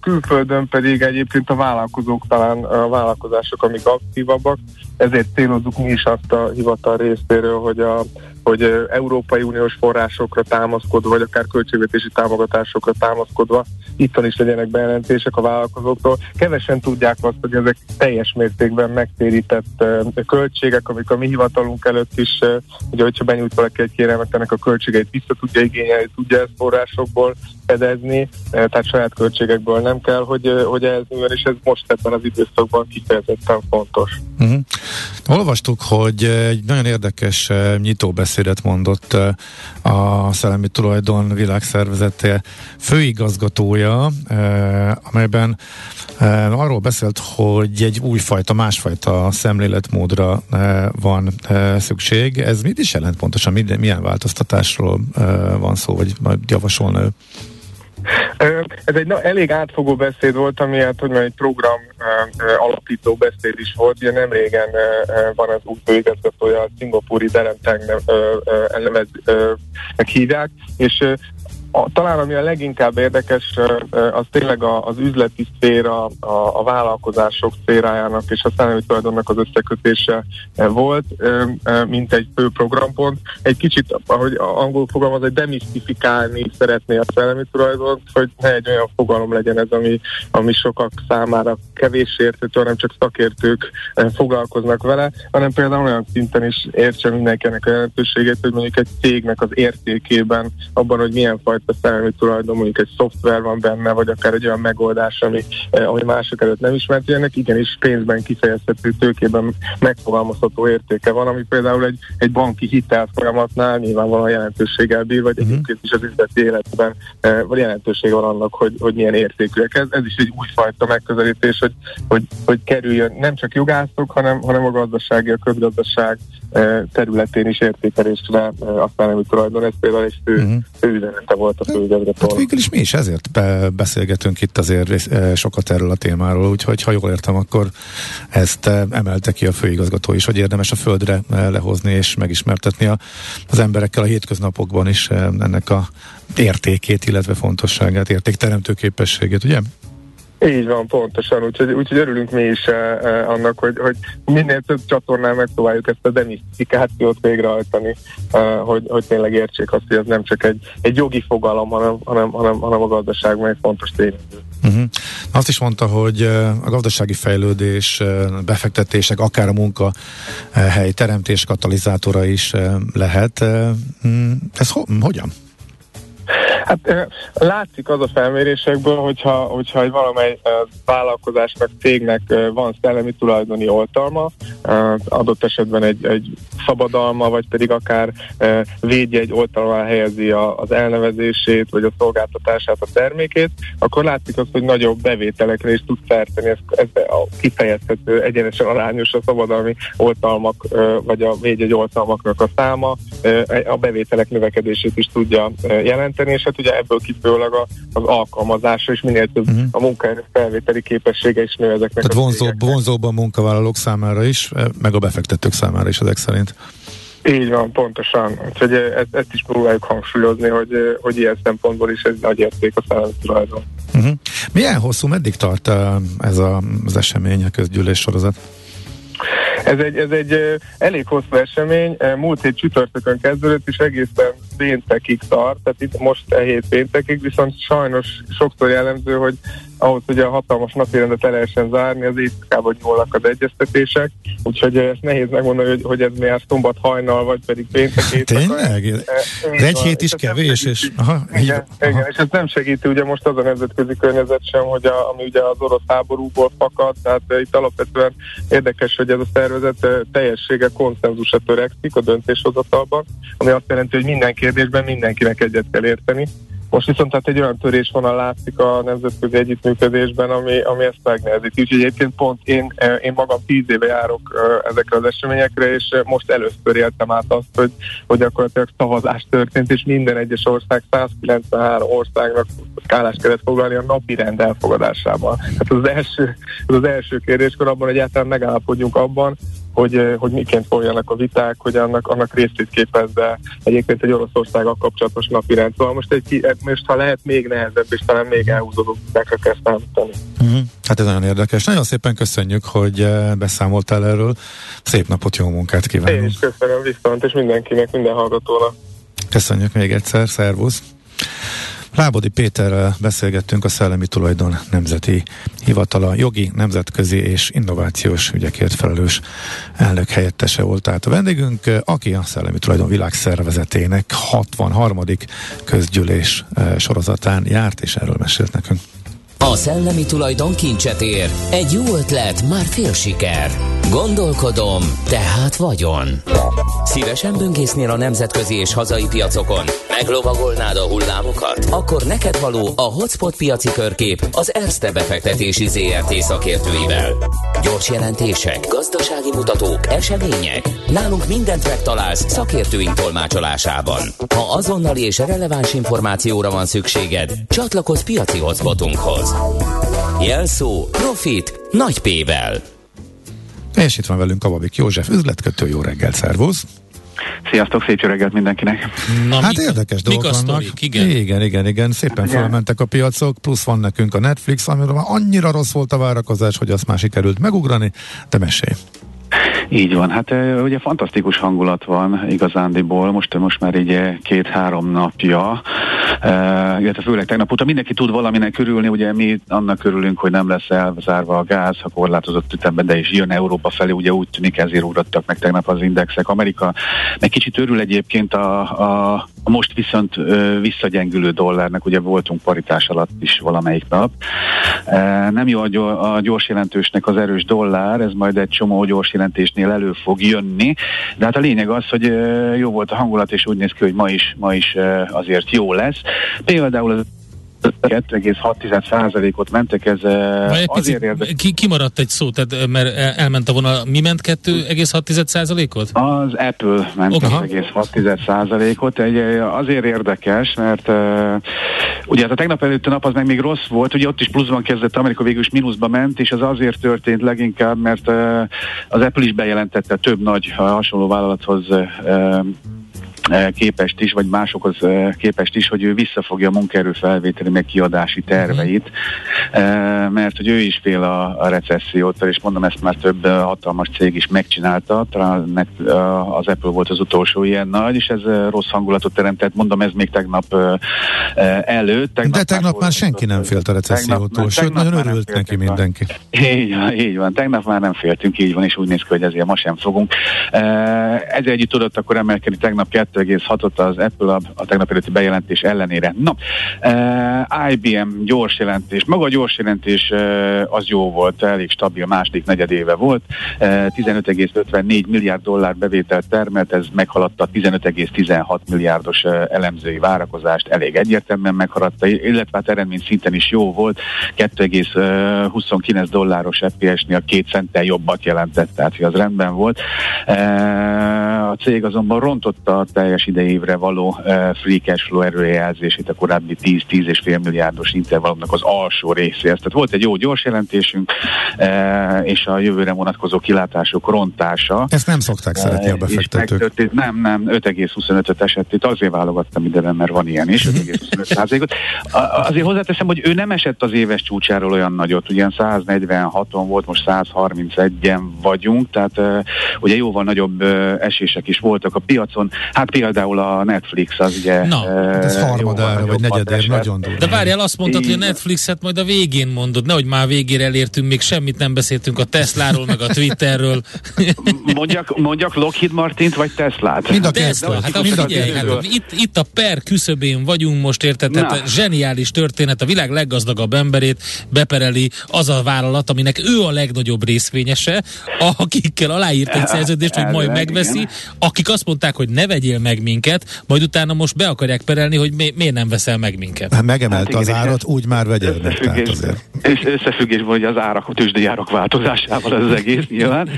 külföldön pedig egyébként a vállalkozók talán a vállalkozások, amik aktívabbak, ezért célozzuk mi is azt a hivatal részéről, hogy a hogy Európai Uniós forrásokra támaszkodva, vagy akár költségvetési támogatásokra támaszkodva itthon is legyenek bejelentések a vállalkozóktól. Kevesen tudják azt, hogy ezek teljes mértékben megtérített költségek, amik a mi hivatalunk előtt is, ugye, hogyha benyújt valaki egy kérelmet, ennek a költségeit vissza tudja igényelni, tudja ezt forrásokból fedezni, tehát saját költségekből nem kell, hogy, hogy ez és ez most ebben az időszakban kifejezetten fontos. Uh-huh. Olvastuk, hogy egy nagyon érdekes nyitóbeszédet mondott a Szellemi Tulajdon világszervezete főigazgatója, amelyben arról beszélt, hogy egy újfajta, másfajta szemléletmódra van szükség. Ez mit is jelent pontosan? Milyen változtatásról van szó, vagy javasolna ő? Ez egy na, elég átfogó beszéd volt, ami hát, hogy egy program alapító beszéd is volt. Ugye nem régen van az új főigazgatója, a szingapúri Derenteng uh, hívják, és a, talán ami a leginkább érdekes, az tényleg az üzleti szféra, a, a vállalkozások szférájának és a szellemi tulajdonnak az összekötése volt, mint egy fő programpont. Egy kicsit, ahogy angol fogalmaz, egy demisztifikálni szeretné a szellemi tulajdont, hogy ne egy olyan fogalom legyen ez, ami, ami sokak számára kevés érthető, hanem csak szakértők foglalkoznak vele, hanem például olyan szinten is értse mindenkinek a jelentőségét, hogy mondjuk egy cégnek az értékében, abban, hogy milyen fajta a szellemi tulajdon, mondjuk egy szoftver van benne, vagy akár egy olyan megoldás, ami, eh, ami mások előtt nem ismert, ilyenek igenis pénzben kifejezhető tőkében megfogalmazható értéke van, ami például egy, egy banki hitel folyamatnál nyilvánvalóan jelentőséggel bír, vagy uh-huh. egyébként is az üzleti életben eh, vagy jelentősége van annak, hogy, hogy milyen értékűek. Ez, ez is egy újfajta megközelítés, hogy, hogy, hogy kerüljön nem csak jogászok, hanem, hanem a gazdasági, a közgazdaság területén is értékelésre aztán nem tulajdon. Ez például egy fő, uh-huh. fő üzenete volt a főigazgató. Hát végül is mi is ezért beszélgetünk itt azért sokat erről a témáról, úgyhogy ha jól értem, akkor ezt emelte ki a főigazgató is, hogy érdemes a földre eh, lehozni és megismertetni a, az emberekkel a hétköznapokban is ennek a értékét, illetve fontosságát, értékteremtő képességét, ugye? Így van, pontosan, úgyhogy, úgyhogy örülünk mi is eh, eh, annak, hogy, hogy minél több csatornán megpróbáljuk ezt a demisztifikációt végrehajtani, eh, hogy, hogy tényleg értsék azt, hogy ez nem csak egy, egy jogi fogalom, hanem, hanem, hanem, hanem a gazdaságban egy fontos tényező. Uh-huh. Azt is mondta, hogy eh, a gazdasági fejlődés, eh, befektetések, akár a munkahely teremtés katalizátora is eh, lehet. Mm, ez ho- hogyan? Hát látszik az a felmérésekből, hogyha, hogyha egy valamely vállalkozásnak, cégnek van szellemi tulajdoni oltalma, adott esetben egy, egy szabadalma, vagy pedig akár védje egy oltalma helyezi az elnevezését, vagy a szolgáltatását, a termékét, akkor látszik azt, hogy nagyobb bevételekre is tud szerteni. Ez, ez a kifejezhető egyenesen arányos a szabadalmi oltalmak, vagy a védjegy oltalmaknak a száma, a bevételek növekedését is tudja jelenteni, és hát ugye ebből kifolyólag az alkalmazása és minél több uh-huh. a munkaerő felvételi képessége is nő ezeknek Tehát a vonzóbb, vonzóbb a munkavállalók számára is, eh, meg a befektetők számára is ezek szerint. Így van, pontosan. Úgyhogy eh, ezt, ezt is próbáljuk hangsúlyozni, hogy, eh, hogy ilyen szempontból is ez nagy érték a szellemi tulajdon. Uh-huh. Milyen hosszú, meddig tart ez a, az esemény, a közgyűlés sorozat? Ez egy, ez egy elég hosszú esemény, múlt hét csütörtökön kezdődött, és egészen péntekig tart, tehát itt most e hét péntekig, viszont sajnos sokszor jellemző, hogy ahhoz, hogy a hatalmas napirendet el lehessen zárni, az éjszakában nyúlnak az egyeztetések, úgyhogy ezt nehéz megmondani, hogy, hogy ez miért szombat hajnal, vagy pedig péntek éjszaka. Tényleg? De egy hét is kevés, és... Aha, igen, aha. igen, és ez nem segíti ugye most az a nemzetközi környezet sem, hogy a, ami ugye az orosz háborúból fakad, tehát itt alapvetően érdekes, hogy ez a szervezet teljessége konszenzusra törekszik a döntéshozatalban, ami azt jelenti, hogy minden kérdésben mindenkinek egyet kell érteni, most viszont tehát egy olyan törésvonal látszik a nemzetközi együttműködésben, ami, ami ezt megnehezíti. Úgyhogy egyébként pont én, eh, én magam tíz éve járok eh, ezekre az eseményekre, és eh, most először éltem át azt, hogy, hogy gyakorlatilag szavazás történt, és minden egyes ország 193 országnak állást kellett foglalni a napi rend elfogadásában. Hát az első, az, az első kérdéskor abban, egyáltalán megállapodjunk abban, hogy, hogy miként folyjanak a viták, hogy annak, annak részét képezze egyébként egy Oroszországgal kapcsolatos napirend. Szóval most, egy, most ha lehet még nehezebb, és talán még elhúzódó vitákra kell számítani. Uh-huh. Hát ez nagyon érdekes. Nagyon szépen köszönjük, hogy beszámoltál erről. Szép napot, jó munkát kívánunk. Én is köszönöm viszont, és mindenkinek, minden hallgatónak. Köszönjük még egyszer, szervusz! Lábodi Péterrel beszélgettünk a Szellemi Tulajdon Nemzeti Hivatala jogi, nemzetközi és innovációs ügyekért felelős elnök helyettese volt. Tehát a vendégünk, aki a Szellemi Tulajdon Világszervezetének 63. közgyűlés eh, sorozatán járt, és erről mesélt nekünk. A szellemi tulajdon kincset ér. Egy jó ötlet, már fél siker. Gondolkodom, tehát vagyon. Szívesen böngésznél a nemzetközi és hazai piacokon? Meglovagolnád a hullámokat? Akkor neked való a Hotspot piaci körkép az Erste befektetési ZRT szakértőivel. Gyors jelentések, gazdasági mutatók, események. Nálunk mindent megtalálsz szakértőink tolmácsolásában. Ha azonnali és releváns információra van szükséged, csatlakozz piaci hotspotunkhoz. Jelszó Profit Nagy P-vel. És itt van velünk Kavabik József, üzletkötő, jó reggel, szervusz! Sziasztok, szép reggelt mindenkinek! Na, hát mik, érdekes dolgok vannak. igen. igen, igen, igen, szépen igen. felmentek a piacok, plusz van nekünk a Netflix, amiről már annyira rossz volt a várakozás, hogy azt már sikerült megugrani, de mesélj! Így van, hát ugye fantasztikus hangulat van igazándiból, most, most már így két-három napja, illetve főleg tegnap óta mindenki tud valaminek örülni, ugye mi annak örülünk, hogy nem lesz elzárva a gáz, ha korlátozott ütemben, de is jön Európa felé, ugye úgy tűnik ezért ugrottak meg tegnap az indexek. Amerika meg kicsit örül egyébként a, a most viszont visszagyengülő dollárnak, ugye voltunk paritás alatt is valamelyik nap. Nem jó a, gyors jelentősnek az erős dollár, ez majd egy csomó gyors jelentésnél elő fog jönni, de hát a lényeg az, hogy jó volt a hangulat, és úgy néz ki, hogy ma is, ma is azért jó lesz. Például az 2,6%-ot mentek, ez Vagy azért érdekes. Ki, kimaradt egy szó, tehát, mert elment a vonal. Mi ment 2,6%-ot? Az Apple ment okay. 2,6%-ot. Egy, azért érdekes, mert uh, ugye hát a tegnap előtti nap az meg még rossz volt, ugye ott is pluszban kezdett, Amerika végül is mínuszba ment, és az azért történt leginkább, mert uh, az Apple is bejelentette több nagy hasonló vállalathoz képest is, vagy másokhoz képest is, hogy ő visszafogja a munkaerő felvételi meg kiadási terveit, e, mert hogy ő is fél a, a recessziótól, és mondom, ezt már több hatalmas cég is megcsinálta, talán az Apple volt az utolsó ilyen nagy, és ez rossz hangulatot teremtett, mondom, ez még tegnap előtt. Tegnap De tegnap már, már senki nem félt a recessziótól, sőt, nagyon örült neki mindenki. Így van, így van, tegnap már nem féltünk, így van, és úgy néz ki, hogy ezért ma sem fogunk. Ezzel együtt tudott akkor emelkedni tegnap 2,6-ot az Apple a, a tegnap előtti bejelentés ellenére. Na, uh, IBM gyors jelentés, maga a gyors jelentés uh, az jó volt, elég stabil, második negyedéve volt, uh, 15,54 milliárd dollár bevételt termelt, ez meghaladta 15,16 milliárdos uh, elemzői várakozást, elég egyértelműen meghaladta, illetve hát eredmény szinten is jó volt, 2,29 dolláros FPS-nél két centtel jobbat jelentett, tehát hogy az rendben volt. Uh, a cég azonban rontotta a teljes idejévre való uh, free cash flow erőjelzését a korábbi 10-10,5 milliárdos intervallumnak az alsó részéhez. Tehát volt egy jó gyors jelentésünk, uh, és a jövőre vonatkozó kilátások rontása. Ezt nem szokták uh, szeretni a befektetők. Nem, nem, 5,25-öt esett. Itt azért válogattam ide, mert van ilyen is, 5,25 Azért hozzáteszem, hogy ő nem esett az éves csúcsáról olyan nagyot, ugyan 146-on volt, most 131-en vagyunk, tehát ugye jóval nagyobb esések is voltak a piacon. Hát például a Netflix az ugye... Na, uh, ez harmadára vagy negyedér, nagyon durva. De várjál, azt mondtad, hogy a Netflixet majd a végén mondod, nehogy már végére elértünk, még semmit nem beszéltünk a Tesláról, meg a Twitterről. [laughs] mondjak, mondjak Lockheed Martint, vagy Teslát? Mind a Tesla. Hát a figyelj, hát, itt, itt a per küszöbén vagyunk most, érted? Tehát zseniális történet, a világ leggazdagabb emberét bepereli az a vállalat, aminek ő a legnagyobb részvényese, akikkel aláírt egy [laughs] szerződést, hogy majd megveszi, akik azt mondták, hogy ne vegyél meg minket, majd utána most be akarják perelni, hogy mi, miért nem veszel meg minket. Hát megemelte hát az árat, úgy már vegyél meg. Tehát azért. És összefüggésben, hogy az árak, a tőzsdei árak változásával ez az egész nyilván.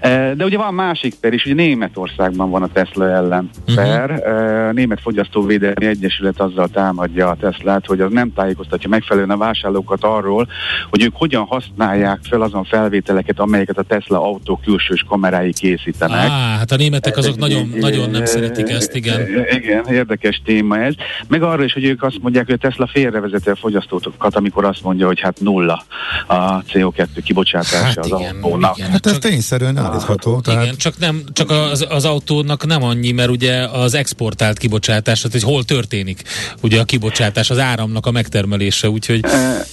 Eh, de ugye van másik per is, ugye Németországban van a Tesla ellen mhm. per. Uh-huh. Német Fogyasztóvédelmi Egyesület azzal támadja a Teslát, hogy az nem tájékoztatja megfelelően a vásárlókat arról, hogy ők hogyan használják fel azon felvételeket, amelyeket a Tesla autó külsős kamerái készítenek. Á, hát a németek azok nagyon, nagyon nem szeretik ezt, igen. Igen, érdekes téma ez. Meg arra is, hogy ők azt mondják, hogy a Tesla félrevezeti a fogyasztókat, amikor azt mondja, hogy hát nulla a CO2 kibocsátása hát az igen, autónak. Igen, hát ez csak, tényszerűen állítható. Tehát... Igen, csak, nem, csak az, az autónak nem annyi, mert ugye az exportált kibocsátás, tehát hogy hol történik ugye a kibocsátás, az áramnak a megtermelése, úgyhogy... E,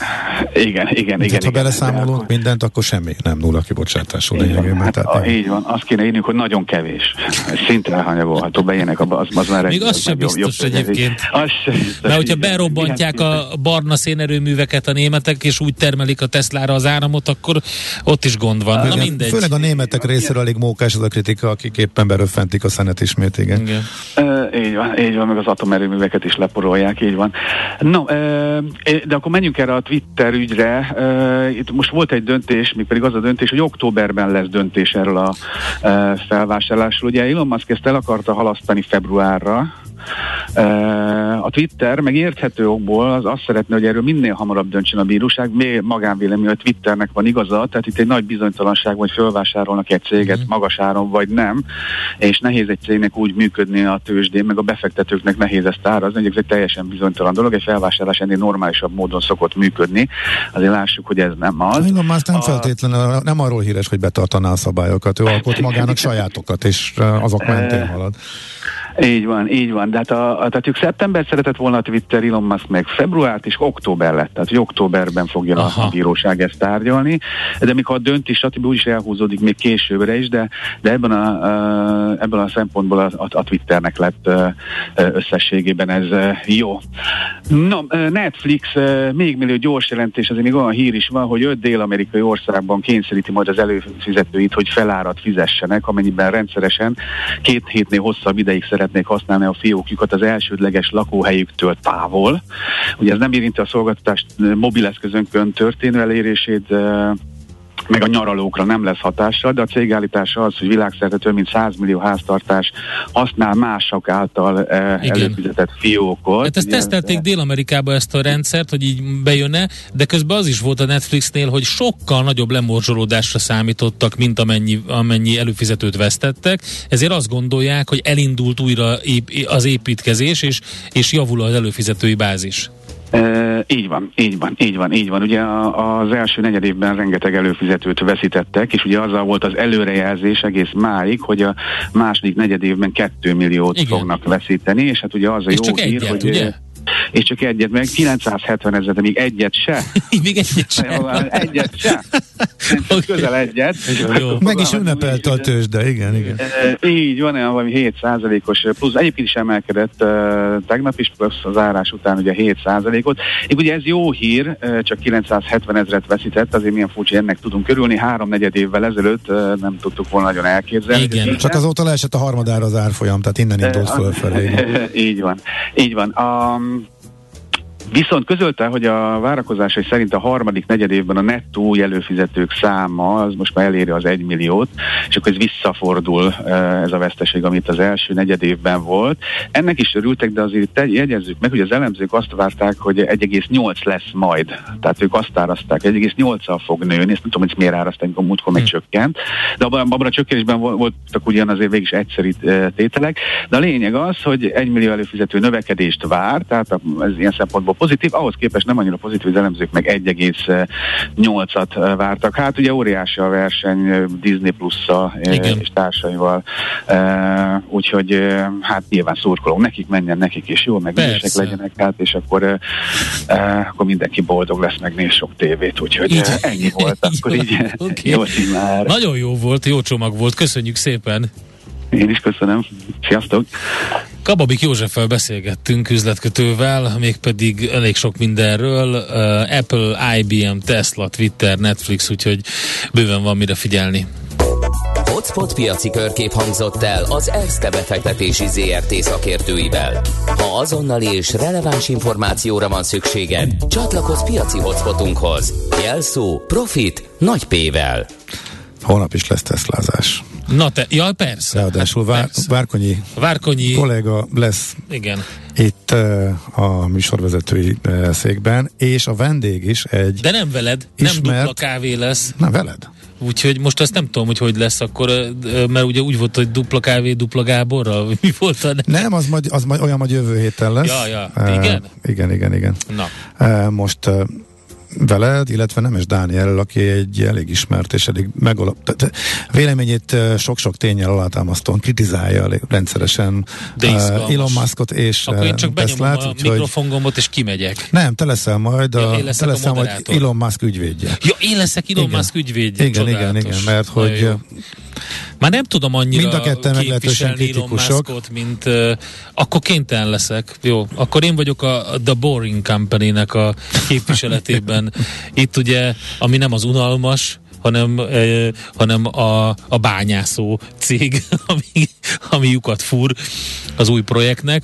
igen, igen, igen. ha beleszámolunk mindent, akkor semmi nem nulla kibocsátású lényegében. Hát, tehát, a, így van, azt kéne írni, hogy nagyon kevés. Szinte elhanyagolható, beének, az, az már Még az sem biztos jobb, egyébként. [laughs] Az sem biztos. Mert hogyha berobbantják a barna szénerőműveket a németek, és úgy termelik a Teslára az áramot, akkor ott is gond van. Igen, Na mindegy. Főleg a németek részéről elég mókás az a kritika, akik éppen beröffentik a szenet ismét, igen. igen. Uh, így van, így van, meg az atomerőműveket is leporolják, így van. No, uh, de akkor menjünk erre a Twitter ügyre. Uh, itt most volt egy döntés, mi pedig az a döntés, hogy októberben lesz döntés erről a uh, felvásárlásról. Ugye Elon Musk ezt el akarta halasztani febrárra a Twitter meg érthető okból az azt szeretne, hogy erről minél hamarabb döntsön a bíróság. Mi magánvélemény, hogy Twitternek van igaza, tehát itt egy nagy bizonytalanság, hogy fölvásárolnak egy céget mm. magas áron, vagy nem, és nehéz egy cégnek úgy működni a tőzsdén, meg a befektetőknek nehéz ezt árazni, hogy ez egy teljesen bizonytalan dolog, egy felvásárlás ennél normálisabb módon szokott működni. Azért lássuk, hogy ez nem az. Elon Musk nem a... feltétlenül, nem arról híres, hogy betartaná a szabályokat, ő alkot [laughs] magának sajátokat, és azok mentén halad. Így van, így van. De hát, a, a, tehát ők szeptember szeretett volna a Twitter, Elon Musk meg februárt, és október lett. Tehát, hogy októberben fogja Aha. a bíróság ezt tárgyalni. De mikor a döntés, stb. úgyis elhúzódik még későbbre is, de, de ebben, a, ebben a szempontból a, a, a Twitternek lett összességében ez jó. No, Netflix még millió gyors jelentés, azért még olyan hír is van, hogy öt dél-amerikai országban kényszeríti majd az előfizetőit, hogy felárat fizessenek, amennyiben rendszeresen két hétnél hosszabb ideig szeret szeretnék használni a fiókjukat az elsődleges lakóhelyüktől távol. Ugye ez nem érinti a szolgáltatást mobileszközönkön történő elérését, meg a nyaralókra nem lesz hatással, de a cég állítása az, hogy világszerte több mint 100 millió háztartás használ mások által eh, előfizetett fiókot. Hát ezt tesztelték Dél-Amerikában ezt a rendszert, hogy így bejönne, de közben az is volt a Netflixnél, hogy sokkal nagyobb lemorzsolódásra számítottak, mint amennyi, amennyi előfizetőt vesztettek, ezért azt gondolják, hogy elindult újra az építkezés, és, és javul az előfizetői bázis. E, így van, így van, így van, így van. Ugye az első negyed évben rengeteg előfizetőt veszítettek, és ugye azzal volt az előrejelzés egész máig, hogy a második negyed évben 2 milliót Igen. fognak veszíteni, és hát ugye az a és jó hír, egyet, hogy... Ugye? és csak egyet, meg 970 ezer, de még egyet se. [laughs] még egyet se. egyet se. [laughs] Közel egyet. Jó. Meg is ünnepelte a tőzsde, igen, igen. E, így van, olyan valami 7 os plusz. Egyébként is emelkedett uh, tegnap is, plusz az árás után ugye 7 ot Így ugye ez jó hír, csak 970 ezeret veszített, azért milyen furcsa ennek tudunk körülni. Három negyed évvel ezelőtt nem tudtuk volna nagyon elképzelni. Igen. Csak azóta leesett a harmadára az árfolyam, tehát innen indult fölfelé. [laughs] így van, így van. Um, Viszont közölte, hogy a várakozásai szerint a harmadik negyed évben a nettó előfizetők száma az most már eléri az egy milliót, és akkor ez visszafordul ez a veszteség, amit az első negyed évben volt. Ennek is örültek, de azért jegyezzük meg, hogy az elemzők azt várták, hogy 1,8 lesz majd. Tehát ők azt árazták, 1,8-al fog nőni, ezt nem tudom, hogy miért áraszták, amikor múltkor hm. csökkent, de abban, abban a csökkenésben voltak ugyan azért végig is egyszerű tételek, de a lényeg az, hogy egy millió előfizető növekedést vár, tehát ez ilyen szempontból pozitív, ahhoz képest nem annyira pozitív, az elemzők meg 1,8-at vártak. Hát ugye óriási a verseny Disney Plus-szal és társaival, úgyhogy hát nyilván szurkolunk, nekik menjen, nekik is jó, meg legyenek, hát és akkor, akkor mindenki boldog lesz, meg néz sok tévét, úgyhogy így. ennyi volt, akkor így [laughs] okay. [laughs] jó már. Nagyon jó volt, jó csomag volt, köszönjük szépen! Én is köszönöm. Sziasztok! Kababik Józseffel beszélgettünk üzletkötővel, mégpedig elég sok mindenről. Uh, Apple, IBM, Tesla, Twitter, Netflix, úgyhogy bőven van mire figyelni. Hotspot piaci körkép hangzott el az ESZTE befektetési ZRT szakértőivel. Ha azonnali és releváns információra van szükséged, csatlakozz piaci hotspotunkhoz. Jelszó Profit nagy P-vel. Holnap is lesz teszlázás. Na te, ja persze. Ráadásul hát, Vár, persze. Várkonyi, Várkonyi kollega lesz Igen. itt uh, a műsorvezetői uh, székben, és a vendég is egy De nem veled, ismert, nem dupla kávé lesz. Nem veled. Úgyhogy most azt nem tudom, hogy hogy lesz akkor, mert ugye úgy volt, hogy dupla kávé, dupla Gáborra, mi volt a Nem, az, majd, az majd olyan majd jövő héten lesz. Ja, ja. Igen? Uh, igen, igen, igen. Na. Uh, most veled, illetve Nemes Dániel, aki egy elég ismert és elég megalap... Tehát véleményét sok-sok tényel alátámasztóan kritizálja rendszeresen uh, Elon Muskot és Akkor én csak Teslát, a úgyhogy... mikrofongomot és kimegyek. Nem, te leszel majd a, ja, te leszel majd Elon Musk ügyvédje. Ja, én leszek Elon igen. Musk ügyvédje. Igen, igen, igen, mert hogy már nem tudom annyira Mind a ketten meglehetősen Elon Muskot, mint uh, akkor kénytelen leszek. Jó, akkor én vagyok a, a The Boring Company-nek a képviseletében. Itt ugye, ami nem az unalmas, hanem, eh, hanem a, a bányászó cég, [laughs] ami, ami lyukat fúr az új projektnek.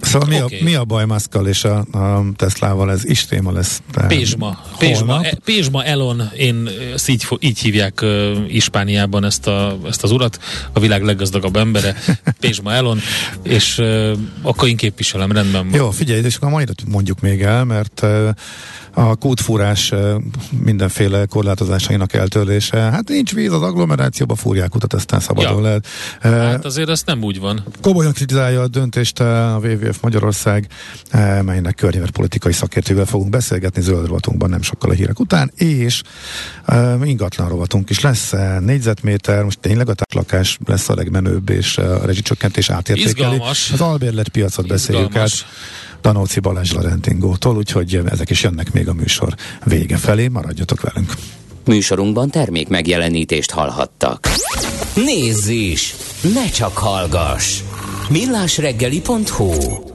Szóval mi, okay. a, mi a baj Muszkal és a, a Teslával? Ez is téma lesz. Pézsma. Pézsma, e, Pézsma Elon, én ezt így, így hívják uh, Ispániában ezt, a, ezt az urat, a világ leggazdagabb embere, [laughs] Pézsma Elon, és uh, akkor én képviselem, rendben van. Jó, figyelj, és akkor majd mondjuk még el, mert uh, a kútfúrás mindenféle korlátozásainak eltörlése. Hát nincs víz az agglomerációba, fúrják utat, aztán szabadon ja. lehet. Hát azért ez nem úgy van. Komolyan kritizálja a döntést a WWF Magyarország, melynek környezetpolitikai szakértővel fogunk beszélgetni zöld rovatunkban nem sokkal a hírek után, és ingatlan rovatunk is lesz, négyzetméter, most tényleg a lakás lesz a legmenőbb, és a rezsicsökkentés átértékeli. Izgalmas. Az albérlet piacot beszéljük át. Danóci Balázs Larentingótól, úgyhogy ezek is jönnek még a műsor vége felé, maradjatok velünk. Műsorunkban termék megjelenítést hallhattak. Nézz is! Ne csak hallgass! millásreggeli.hu